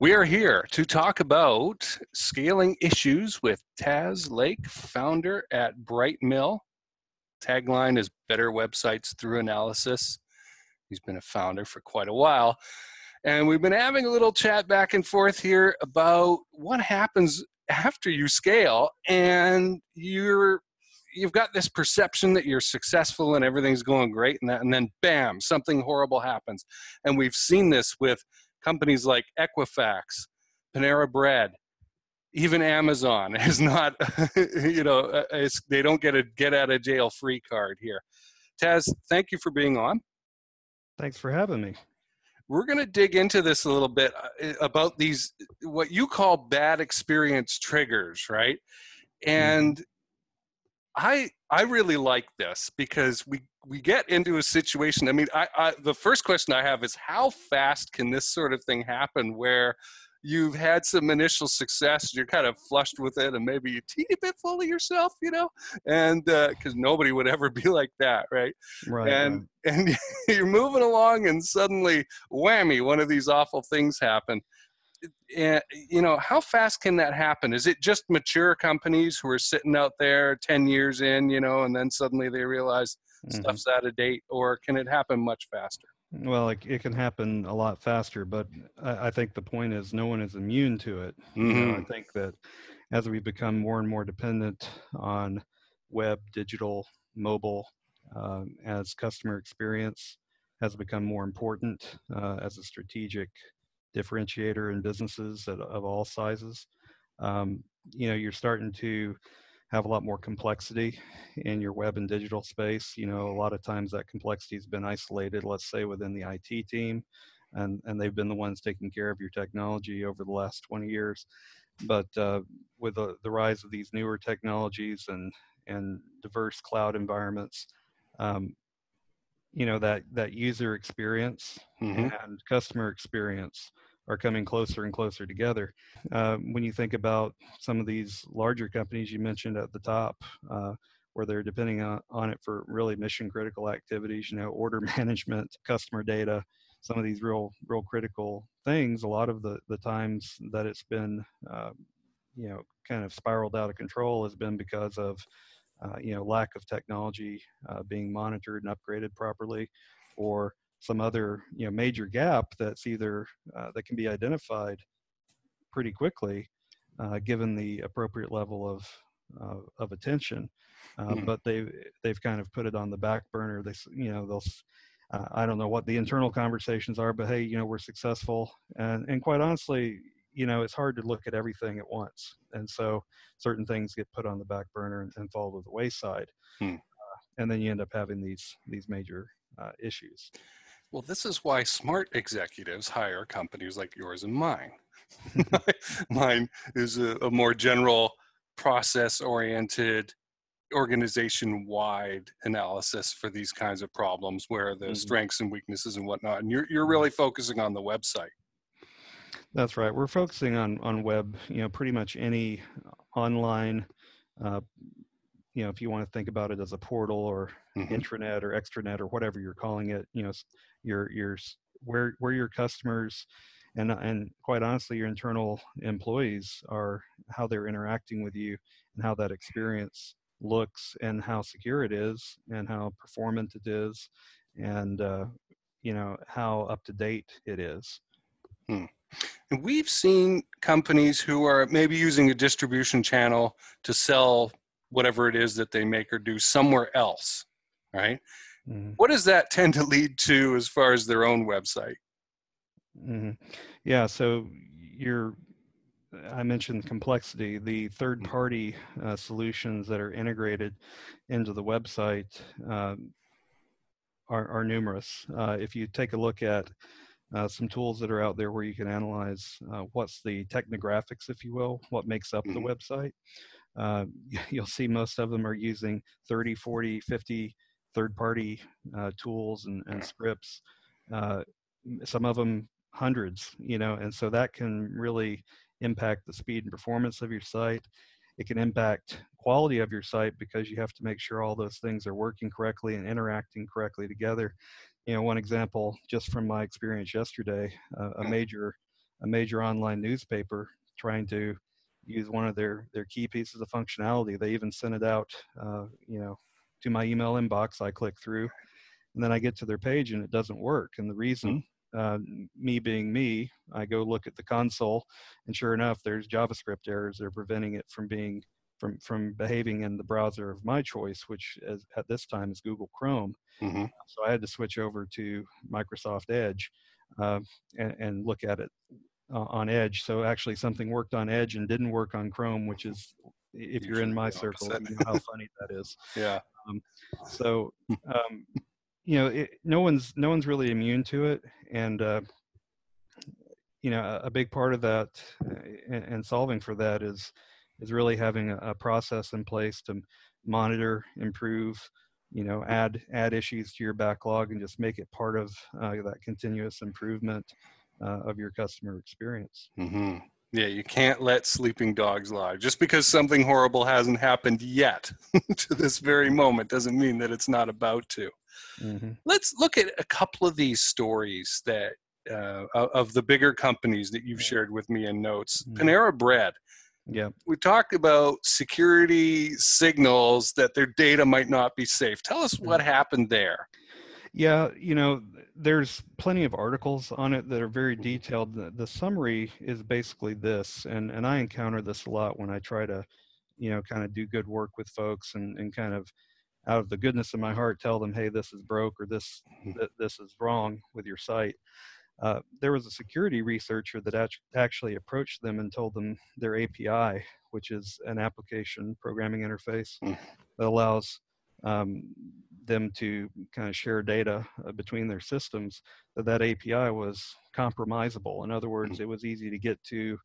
We are here to talk about scaling issues with Taz Lake, founder at Brightmill. Tagline is Better Websites Through Analysis. He's been a founder for quite a while. And we've been having a little chat back and forth here about what happens after you scale and you're you've got this perception that you're successful and everything's going great and that and then bam something horrible happens and we've seen this with companies like Equifax, Panera Bread, even Amazon is not, you know, uh, they don't get a get out of jail free card here. Taz, thank you for being on. Thanks for having me. We're going to dig into this a little bit uh, about these, what you call bad experience triggers, right? Mm-hmm. And. I I really like this because we we get into a situation. I mean, I, I, the first question I have is how fast can this sort of thing happen where you've had some initial success, you're kind of flushed with it, and maybe a teeny bit full of yourself, you know, and because uh, nobody would ever be like that, right? Right. And right. and you're moving along, and suddenly, whammy, one of these awful things happen you know how fast can that happen is it just mature companies who are sitting out there 10 years in you know and then suddenly they realize mm-hmm. stuff's out of date or can it happen much faster well it, it can happen a lot faster but I, I, think the point is no one is immune to it mm-hmm. you know, i mm-hmm. think that as we become more and more dependent on web digital mobile um, as customer experience has become more important uh, as a strategic differentiator in businesses of all sizes. Um, you know, you're starting to have a lot more complexity in your web and digital space. You know, a lot of times that complexity has been isolated, let's say within the IT team, and, and they've been the ones taking care of your technology over the last 20 years. But uh, with the, the rise of these newer technologies and, and diverse cloud environments, um, you know that that user experience mm-hmm. and customer experience are coming closer and closer together. Uh, when you think about some of these larger companies you mentioned at the top, uh, where they're depending on, on it for really mission critical activities, you know, order management, customer data, some of these real, real critical things, a lot of the, the times that it's been, uh, you know, kind of spiraled out of control has been because of uh, you know lack of technology uh, being monitored and upgraded properly, or some other you know major gap that's either uh, that can be identified pretty quickly, uh, given the appropriate level of of attention. Mm-hmm. But they they've kind of put it on the back burner. They you know they'll. I don't know what the internal conversations are, but hey, you know we're successful, and and quite honestly, you know it's hard to look at everything at once and so certain things get put on the back burner and, and fall to the wayside hmm. uh, and then you end up having these these major uh, issues well this is why smart executives hire companies like yours and mine mine is a, a more general process oriented organization wide analysis for these kinds of problems where the mm-hmm. strengths and weaknesses and whatnot and you're, you're mm-hmm. really focusing on the website that's right. We're focusing on on web. You know, pretty much any online. Uh, you know, if you want to think about it as a portal or mm-hmm. intranet or extranet or whatever you're calling it, you know, your your where where your customers and and quite honestly, your internal employees are how they're interacting with you and how that experience looks and how secure it is and how performant it is and uh, you know how up to date it is. Hmm. And we've seen companies who are maybe using a distribution channel to sell whatever it is that they make or do somewhere else, right? Mm-hmm. What does that tend to lead to as far as their own website? Mm-hmm. Yeah, so you're I mentioned complexity. The third mm. party uh, solutions that are integrated into the website uh, are, are, numerous. Uh, if you take a look at uh, some tools that are out there where you can analyze uh, what's the technographics, if you will, what makes up mm-hmm. the website. Uh, you'll see most of them are using 30, 40, 50 third party uh, tools and, and scripts. Uh, some of them hundreds, you know, and so that can really impact the speed and performance of your site. It can impact quality of your site because you have to make sure all those things are working correctly and interacting correctly together you know, one example just from my experience yesterday, uh, a mm. major a major online newspaper trying to use one of their their key pieces of functionality. They even sent it out, uh, you know, to my email inbox. I click through, and then I get to their page and it doesn't work. And the reason, uh, me being me, I go look at the console, and sure enough, there's JavaScript errors that are preventing it from being from from behaving in the browser of my choice, which is, at this time is Google Chrome. Mm-hmm. So I had to switch over to Microsoft Edge uh, and, and, look at it uh, on Edge. So actually, something worked on Edge and didn't work on Chrome, which is if you're in my circle, you know how funny that is. Yeah. Um, so um, you know, it, no one's no one's really immune to it, and uh, you know, a, a, big part of that and, and solving for that is is really having a, a process in place to monitor, improve, you know, add add issues to your backlog, and just make it part of uh, that continuous improvement uh, of your customer experience. Mm-hmm. Yeah, you can't let sleeping dogs lie. Just because something horrible hasn't happened yet to this very moment doesn't mean that it's not about to. Mm-hmm. Let's look at a couple of these stories that uh, of the bigger companies that you've shared with me in notes. Mm-hmm. Panera Bread yeah. We talked about security signals that their data might not be safe. Tell us what mm-hmm. happened there. Yeah, you know, there's plenty of articles on it that are very detailed. The, the, summary is basically this, and, and I encounter this a lot when I try to, you know, kind of do good work with folks and, and kind of out of the goodness of my heart tell them, hey, this is broke or this mm-hmm. th- this is wrong with your site. Uh, there was a security researcher that actually approached them and told them their API, which is an application programming interface mm. that allows um, them to kind of share data uh, between their systems, that that API was compromisable. In other words, mm. it was easy to get to,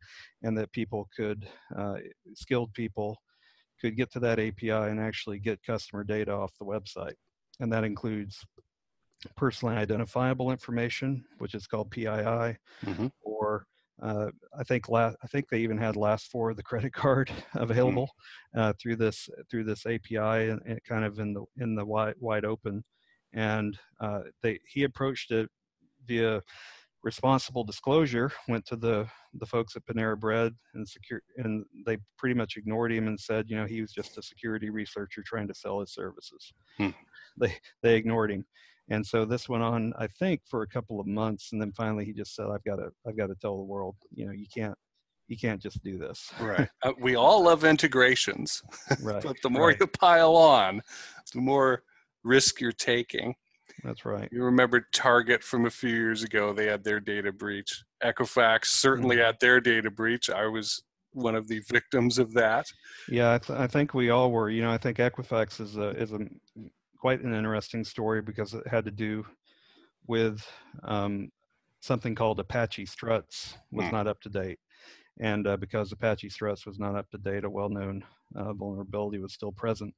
and that people could, uh, skilled people, could get to that API and actually get customer data off the website. And that includes personally identifiable information, which is called PII, mm-hmm. or uh, I think last, I think they even had last four of the credit card mm-hmm. available mm-hmm. uh, through this through this API and, and, kind of in the in the wide wide open. And uh, they he approached it via responsible disclosure. Went to the the folks at Panera Bread and secure and they pretty much ignored him and said, you know, he was just a security researcher trying to sell his services. Hmm. They they ignored him and so this went on i think for a couple of months and then finally he just said i've got to i've got to tell the world you know you can't you can't just do this. Right. Uh, we all love integrations right but the more right. you pile on the more risk you're taking. That's right. You remember target from a few years ago they had their data breach. Equifax certainly mm-hmm. had their data breach. I was one of the victims of that. Yeah I, th- I think we all were. You know i think equifax is a is a quite an interesting story because it had to do with um, something called Apache Struts was mm. not up to date. And uh, because Apache Struts was not up to date, a well known uh, vulnerability was still present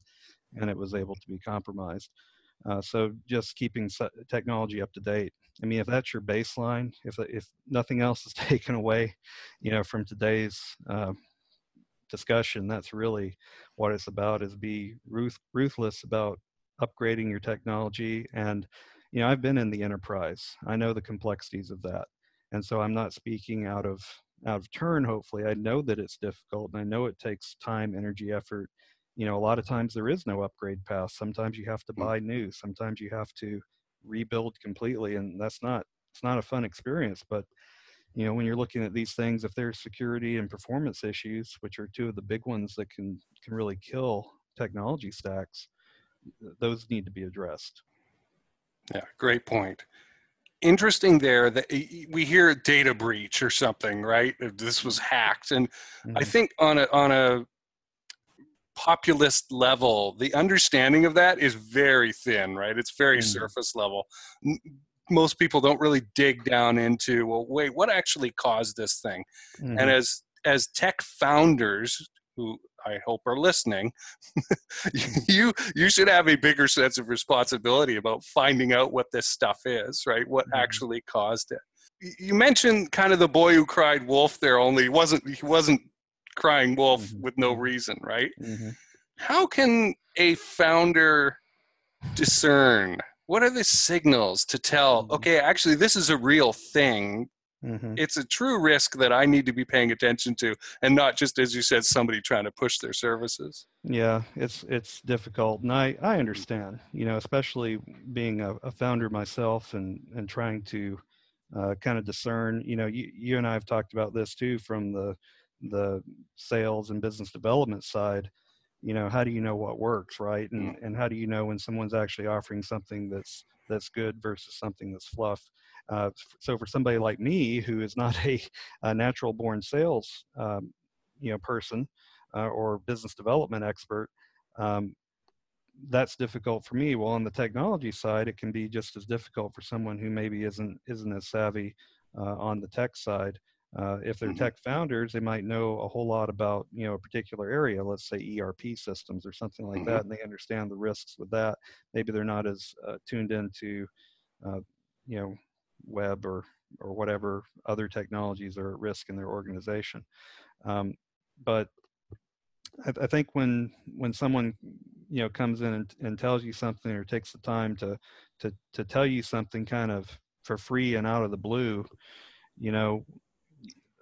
and it was able to be compromised. Uh, so just keeping technology up to date. I mean, if that's your baseline, if if nothing else is taken away, you know, from today's uh, discussion, that's really what it's about: is be ruth, ruthless about upgrading your technology and you know i've been in the enterprise. I know the complexities of that and so i'm not speaking out of out of turn hopefully. I know that it's difficult and i know it takes time energy effort. You know a lot of times there is no upgrade path. Sometimes you have to mm. buy new. Sometimes you have to rebuild completely and that's not it's not a fun experience but you know when you're looking at these things if there's security and performance issues which are two of the big ones that can can really kill technology stacks those need to be addressed. Yeah, great point. Interesting there that we hear data breach or something, right? This was hacked, and mm-hmm. I think on a on a populist level, the understanding of that is very thin, right? It's very mm-hmm. surface level. Most people don't really dig down into, well, wait, what actually caused this thing? Mm-hmm. And as as tech founders who I hope are listening, you you should have a bigger sense of responsibility about finding out what this stuff is, right? What mm-hmm. actually caused it. You mentioned kind of the boy who cried wolf there, only he wasn't he wasn't crying wolf mm-hmm. with no reason, right? Mm-hmm. How can a founder discern what are the signals to tell, mm-hmm. okay, actually this is a real thing mm-hmm. it's a true risk that I need to be paying attention to, and not just as you said, somebody trying to push their services. Yeah, it's it's difficult, and I I understand. You know, especially being a, a founder myself and and trying to uh, kind of discern. You know, you you and I have talked about this too from the the sales and business development side you know how do you know what works right and mm. and how do you know when someone's actually offering something that's that's good versus something that's fluff. Uh, so for somebody like me who is not a, a natural born sales um, you know person uh, or business development expert um, that's difficult for me. Well on the technology side it can be just as difficult for someone who maybe isn't isn't as savvy uh, on the tech side uh, if they're mm-hmm. tech founders, they might know a whole lot about you know a particular area, let's say ERP systems or something like mm-hmm. that, and they understand the risks with that. Maybe they're not as uh, tuned into uh, you know web or or whatever other technologies are at risk in their organization. Um, but I, I, think when when someone you know comes in and, and tells you something or takes the time to to to tell you something kind of for free and out of the blue, you know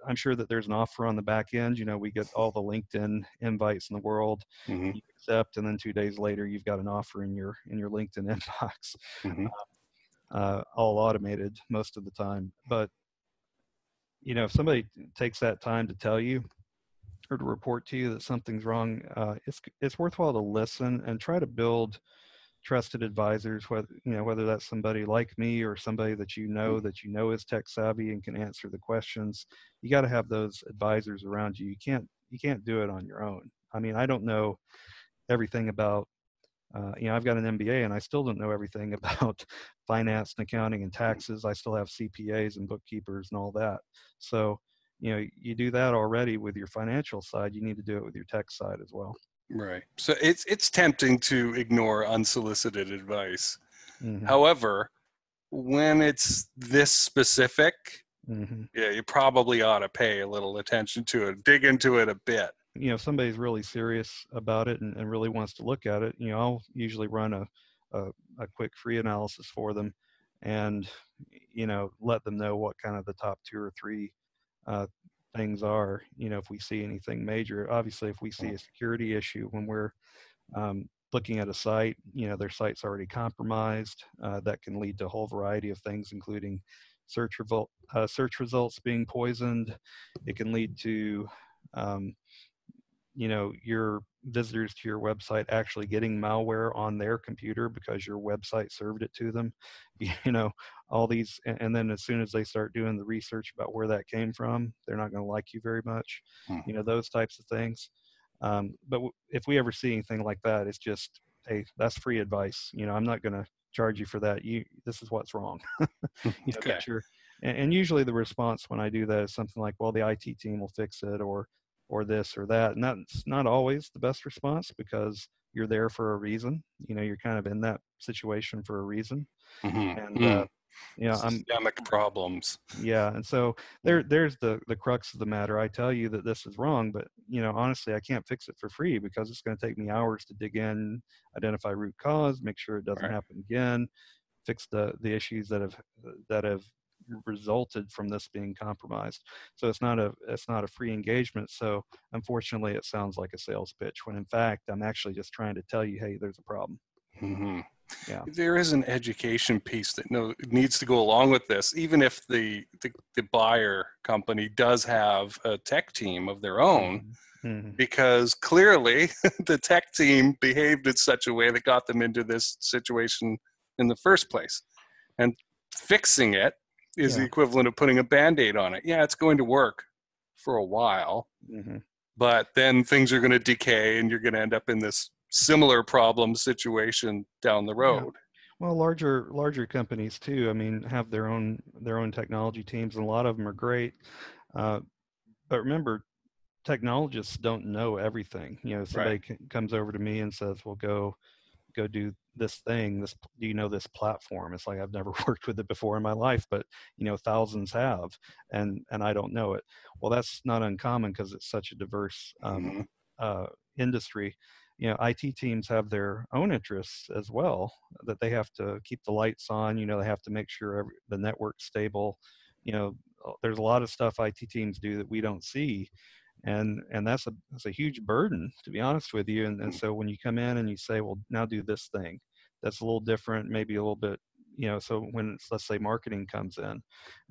I'm sure that there's an offer on the back end. You know, we get all the LinkedIn invites in the world. Mm-hmm. You accept, and then two days later, you've got an offer in your in your LinkedIn inbox, mm-hmm. uh, uh, all automated most of the time. But you know, if somebody takes that time to tell you or to report to you that something's wrong, uh, it's it's worthwhile to listen and try to build trusted advisors, whether you know whether that's somebody like me or somebody that you know mm-hmm. that you know is tech savvy and can answer the questions. You got to have those advisors around you. You can't you can't do it on your own. I mean, I don't know everything about uh, you know I've got an MBA and I still don't know everything about finance and accounting and mm-hmm. taxes. I still have CPAs and bookkeepers and all that. So you know you do that already with your financial side. You need to do it with your tech side as well. Right. So it's it's tempting to ignore unsolicited advice. Mm-hmm. However, when it's this specific, mm-hmm. yeah, you probably ought to pay a little attention to it, dig into it a bit. You know, if somebody's really serious about it and, and really wants to look at it, you know, I'll usually run a, a, a quick free analysis for them and, you know, let them know what kind of the top two or three uh, things are you know if we see anything major obviously if we see a security issue when we're um, looking at a site you know their site's already compromised uh, that can lead to a whole variety of things including search uh, search results being poisoned. It can lead to um, you know your visitors to your website actually getting malware on their computer because your website served it to them you know all these and then as soon as they start doing the research about where that came from they're not going to like you very much hmm. you know those types of things um, but w- if we ever see anything like that it's just hey that's free advice you know i'm not going to charge you for that you this is what's wrong you know, okay. and, and usually the response when i do that is something like well the it team will fix it or or this or that and that's not always the best response because you're there for a reason you know you're kind of in that situation for a reason mm-hmm. and mm. uh, you know systemic I'm, problems yeah and so there there's the the crux of the matter i tell you that this is wrong but you know honestly i can't fix it for free because it's going to take me hours to dig in identify root cause make sure it doesn't right. happen again fix the the issues that have that have resulted from this being compromised. So it's not a it's not a free engagement. So unfortunately, it sounds like a sales pitch when in fact I'm actually just trying to tell you, hey, there's a problem. Mm-hmm. Yeah. There is an education piece that no, needs to go along with this, even if the, the, the buyer company does have a tech team of their own, mm-hmm. mm-hmm. because clearly the tech team behaved in such a way that got them into this situation in the first place. And fixing it is yeah. the equivalent of putting a band-aid on it yeah it's going to work for a while mm-hmm. but then things are going to decay and you're going to end up in this similar problem situation down the road yeah. well larger larger companies too i mean have their own their own technology teams and a lot of them are great uh, but remember technologists don't know everything you know somebody right. comes over to me and says well go go do this thing this do you know this platform. It's like i've never worked with it before in my life but you know thousands have and and i don't know it. Well that's not uncommon because it's such a diverse um, mm-hmm. uh, industry. You know it teams have their own interests as well that they have to keep the lights on you know they have to make sure every, the network's stable. You know there's a lot of stuff IT teams do that we don't see, and and that's a that's a huge burden to be honest with you. And and so when you come in and you say, well, now do this thing, that's a little different, maybe a little bit you know so when it's let's say marketing comes in and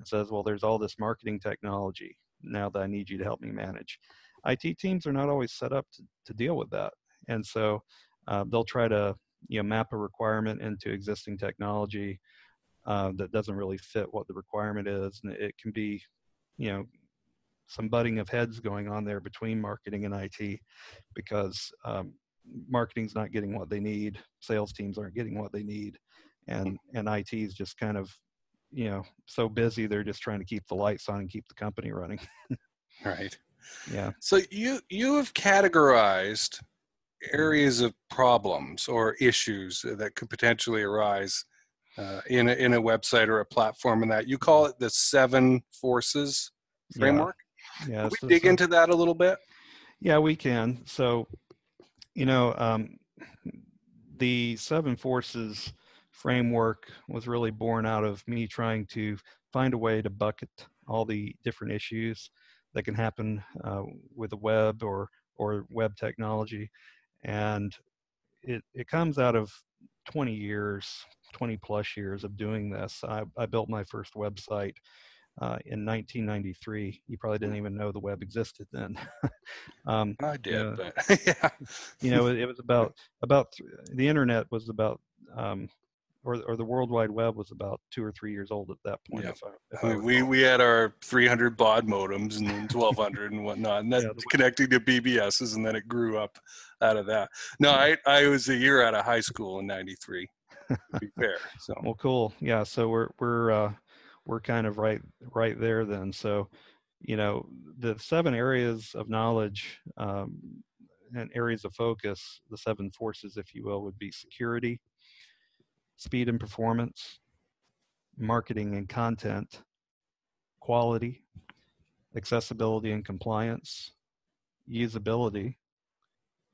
says well there's all this marketing technology now that i need you to help me manage it teams are not always set up to, to deal with that and so uh, they'll try to you know map a requirement into existing technology uh, that doesn't really fit what the requirement is and it can be you know some butting of heads going on there between marketing and it because um, marketing's not getting what they need sales teams aren't getting what they need and and it is just kind of you know so busy they're just trying to keep the lights on and keep the company running. Right. Yeah. So you you have categorized areas of problems or issues that could potentially arise uh, in a, in a website or a platform and that. You call it the seven forces framework yeah, can we dig so, into that a little bit? Yeah we can. So you know um, the seven forces framework was really born out of me trying to find a way to bucket all the different issues that can happen uh, with the web or or web technology. And it, it comes out of 20 years 20 plus years of doing this. I, I built my first website uh, in 1993 you probably didn't even know the web existed then um, i did but yeah you know it, it, was about about the internet was about um, or, or the World Wide Web was about two or three years old at that point. Yeah. If I, if I we, we had our 300 baud modems and 1200 and whatnot, and that's yeah, connecting to BBSs, and then it grew up out of that. No, I, I was a year out of high school in 93, to be fair. So. well, cool. Yeah. So we're, we're, uh, we're kind of right, right there then. So, you know, the seven areas of knowledge um, and areas of focus, the seven forces, if you will, would be security, speed and performance, marketing and content, quality, accessibility and compliance, usability,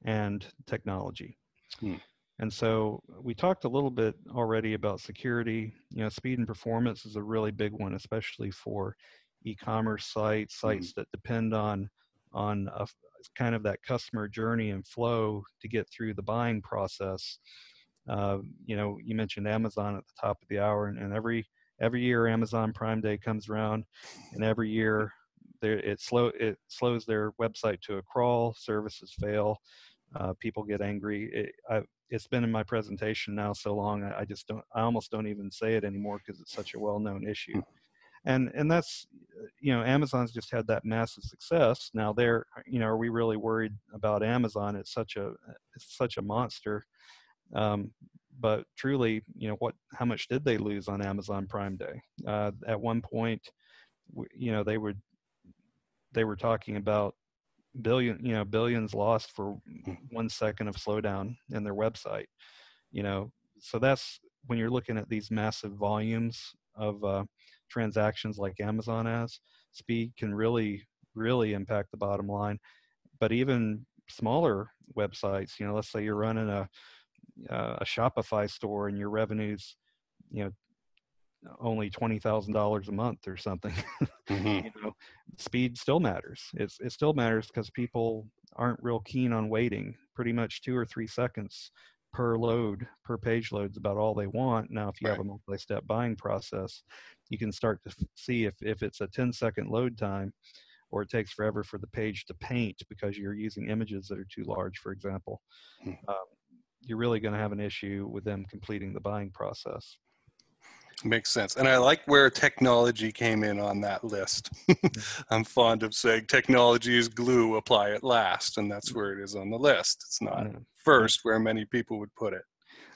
and technology. Hmm. And so we talked a little bit already about security. You know, speed and performance is a really big one, especially for e-commerce sites, hmm. sites that depend on on a, kind of that customer journey and flow to get through the buying process. Uh, you know, you mentioned Amazon at the top of the hour, and, and every every year Amazon Prime Day comes around, and every year it slow it slows their website to a crawl. Services fail. Uh, people get angry. It, I, it's been in my presentation now so long, I, I just don't. I almost don't even say it anymore because it's such a well-known issue. Hmm. And and that's you know Amazon's just had that massive success. Now they're you know are we really worried about Amazon? It's such a it's such a monster um, but truly, you know, what, how much did they lose on Amazon Prime Day? Uh, at one point, you know, they would, they were talking about billion, you know, billions lost for one second of slowdown in their website. You know, so that's when you're looking at these massive volumes of uh, transactions like Amazon has, speed can really, really impact the bottom line. But even smaller websites, you know, let's say you're running a uh, a Shopify store and your revenues, you know, only twenty thousand dollars a month or something. Mm-hmm. you know, speed still matters. It's it still matters because people aren't real keen on waiting. Pretty much two or three seconds per load, per page load is about all they want. Now, if you right. have a multi-step buying process, you can start to f- see if if it's a 10 second load time or it takes forever for the page to paint because you're using images that are too large, for example. Hmm. Um, you're really going to have an issue with them completing the buying process. Makes sense. And I like where technology came in on that list. I'm fond of saying technology is glue, apply it last. And that's where it is on the list. It's not mm, mm. first where many people would put it.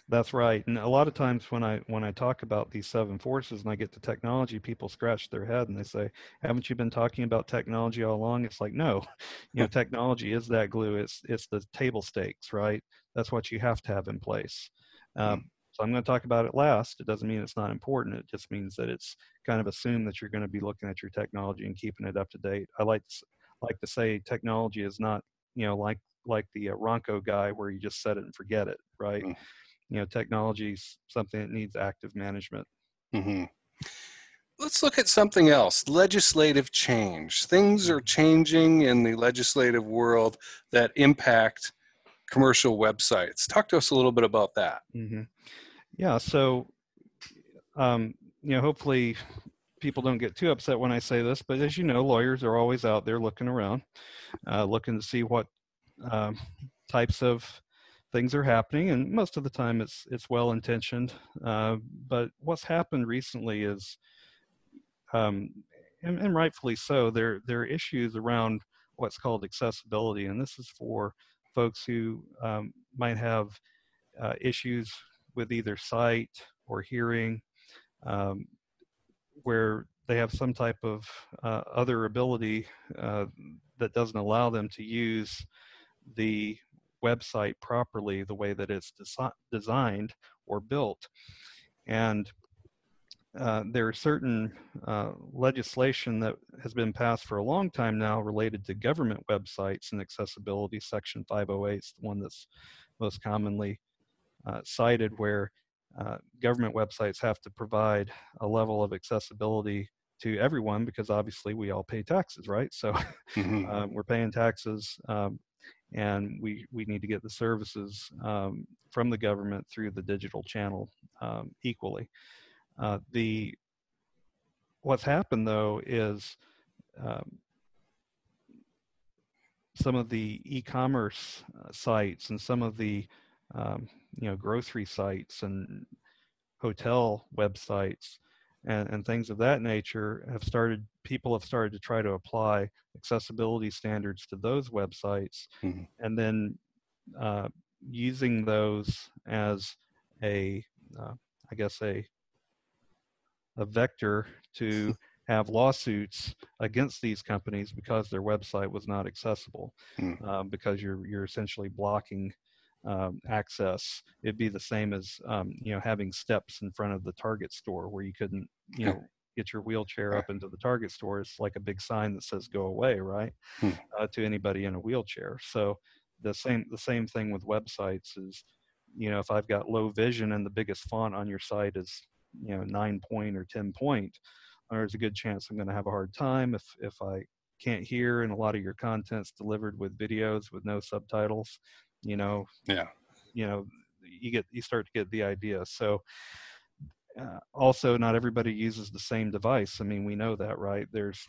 That's right. And a lot of times when I when I talk about these seven forces and I get to technology, people scratch their head and they say, "Haven't you been talking about technology all along?" It's like, no, you know, technology is that glue. It's it's the table stakes, right? That's what you have to have in place. Um, mm. So I'm going to talk about it last. It doesn't mean it's not important. It just means that it's kind of assumed that you're going to be looking at your technology and keeping it up to date. I like to, like to say technology is not you know like like the uh, Ronco guy where you just set it and forget it, right? Mm you know technology is something that needs active management mm-hmm. let's look at something else legislative change. Things are changing in the legislative world that impact commercial websites. Talk to us a little bit about that. Mm-hmm. Yeah, so, um, you know, hopefully people don't get too upset when I say this, but as you know, lawyers are always out there looking around, uh, looking to see what um, types of things are happening, and most of the time it's it's well intentioned. Uh, but what's happened recently is, um, and, and, rightfully so, there there are issues around what's called accessibility, and this is for folks who um, might have uh, issues with either sight or hearing, um, where they have some type of uh, other ability uh, that doesn't allow them to use the website properly the way that it's desi- designed or built. And uh, there are certain uh, legislation that has been passed for a long time now related to government websites and accessibility. Section 508 is the one that's most commonly cited, where uh, government websites have to provide a level of accessibility to everyone because obviously we all pay taxes, right? So mm-hmm. Um, we're paying taxes. Um, and we we need to get the services um, from the government through the digital channel um, equally. Uh, the what's happened though is um, some of the e-commerce uh, sites and some of the um, you know grocery sites and hotel websites and, and things of that nature have started people have started to try to apply accessibility standards to those websites mm-hmm. and then uh, using those as a uh, I guess a a vector to have lawsuits against these companies because their website was not accessible mm. um, because you're you're essentially blocking um, access. It'd be the same as um, you know having steps in front of the Target store where you couldn't you know get your wheelchair up into the Target store. It's like a big sign that says "Go away," right? Hmm. Uh, to anybody in a wheelchair. So the same the same thing with websites is you know if I've got low vision and the biggest font on your site is you know nine point or ten point, there's a good chance I'm going to have a hard time if if I can't hear and a lot of your content's delivered with videos with no subtitles you know yeah. you know you get you start to get the idea. So uh, also not everybody uses the same device. I mean we know that right? There's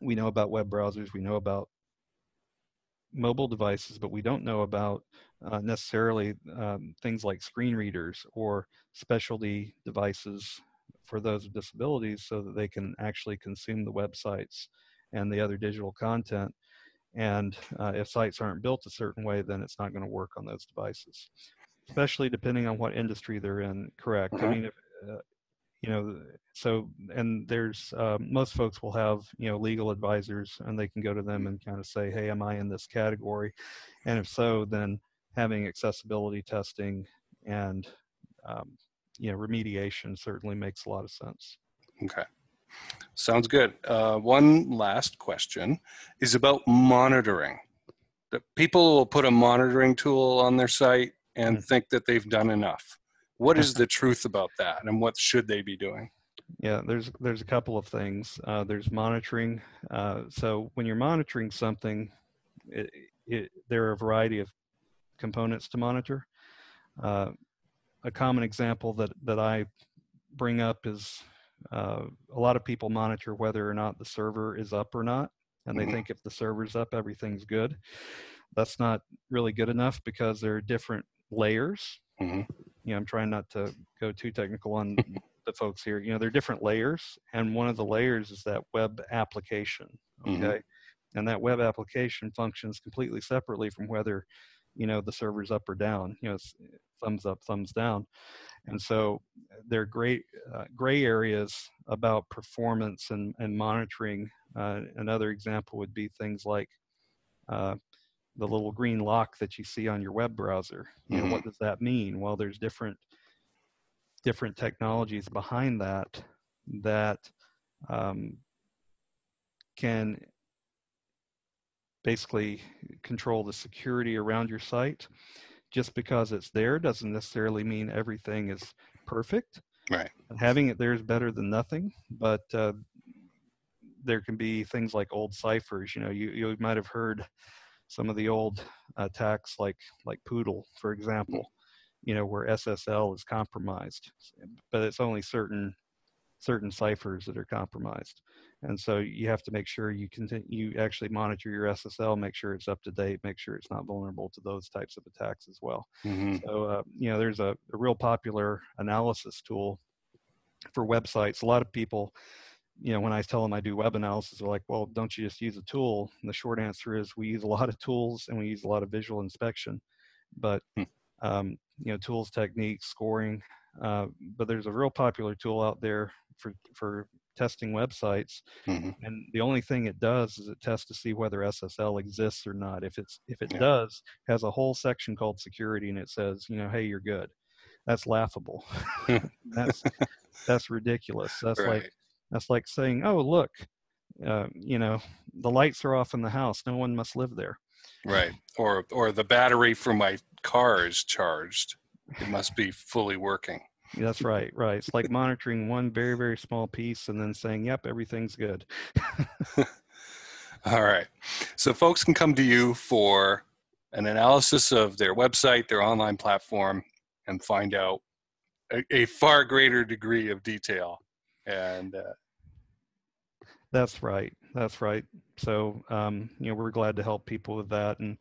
we know about web browsers we know about mobile devices but we don't know about uh, necessarily um, things like screen readers or specialty devices for those with disabilities so that they can actually consume the websites and the other digital content and uh, if sites aren't built a certain way, then it's not going to work on those devices, especially depending on what industry they're in. Correct. I mean, if, uh, you know, so and there's uh, most folks will have you know legal advisors, and they can go to them and kind of say, "Hey, am I in this category?" And if so, then having accessibility testing and um, you know remediation certainly makes a lot of sense. Okay. Sounds good. Uh, one last question is about monitoring. That people will put a monitoring tool on their site and mm-hmm. think that they've done enough. What is the truth about that, and what should they be doing? Yeah, there's there's a couple of things. Uh, there's monitoring. Uh, so when you're monitoring something, it, it, there are a variety of components to monitor. Uh, a common example that that I bring up is uh, a lot of people monitor whether or not the server is up or not, and they mm-hmm. think if the server's up, everything's good. That's not really good enough because there are different layers. Mm-hmm. You know, I'm trying not to go too technical on the folks here. You know, there are different layers, and one of the layers is that web application. Mm-hmm. Okay, mm-hmm. and that web application functions completely separately from whether you know the server's up or down. You know, thumbs up, thumbs down. And so there are great uh, gray areas about performance and, and monitoring. Uh, another example would be things like uh, the little green lock that you see on your web browser. You know, mm-hmm. what does that mean? Well, there's different different technologies behind that that um, can basically control the security around your site just because it's there doesn't necessarily mean everything is perfect. Right. Having it there is better than nothing, but uh, there can be things like old ciphers. You know, you, you might have heard some of the old attacks like like Poodle, for example, you know, where SSL is compromised, but it's only certain certain ciphers that are compromised. And so you have to make sure you continue, you actually monitor your SSL, make sure it's up to date, make sure it's not vulnerable to those types of attacks as well. Mm-hmm. So, uh, you know, there's a, a real popular analysis tool for websites. A lot of people, you know, when I tell them I do web analysis, they're like, well, don't you just use a tool? And the short answer is we use a lot of tools and we use a lot of visual inspection. But, hmm. um, you know, tools, techniques, scoring. Uh, but there's a real popular tool out there for, for testing websites. Mm-hmm. And the only thing it does is it tests to see whether SSL exists or not. If it's if it yeah. does, has a whole section called security and it says, you know, hey, you're good. That's laughable. that's that's ridiculous. That's right. like that's like saying, "Oh, look, uh, you know, the lights are off in the house. No one must live there." Right. Or or the battery for my car is charged. It must be fully working. That's right. Right. It's like monitoring one very very small piece and then saying, "Yep, everything's good." All right. So folks can come to you for an analysis of their website, their online platform, and find out a, a far greater degree of detail and uh, that's right that's right so um, you know we're glad to help people with that and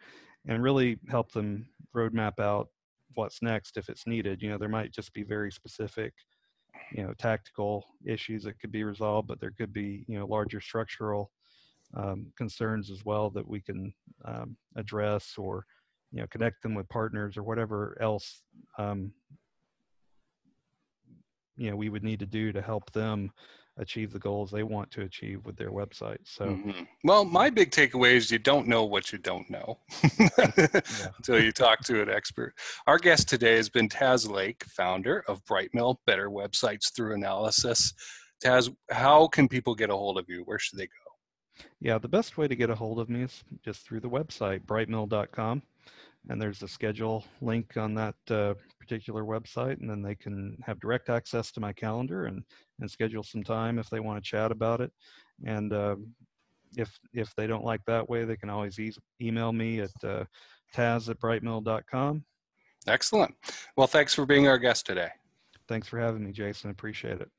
and really help them roadmap out what's next if it's needed you know there might just be very specific you know tactical issues that could be resolved but there could be you know larger structural um, concerns as well that we can um, address or you know connect them with partners or whatever else um, you know we would need to do to help them achieve the goals they want to achieve with their website so mm-hmm. well my big takeaway is you don't know what you don't know until you talk to an expert. Our guest today has been taz lake founder of brightmill better websites through analysis. Taz how can people get a hold of you? Where should they go? Yeah the best way to get a hold of me is just through the website brightmill.com and there's a schedule link on that uh, particular website and then they can have direct access to my calendar and and schedule some time if they want to chat about it. And uh, if if they don't like that way they can always e- email me at uh, taz at brightmill.com excellent. Well thanks for being our guest today. Thanks for having me jason. Appreciate it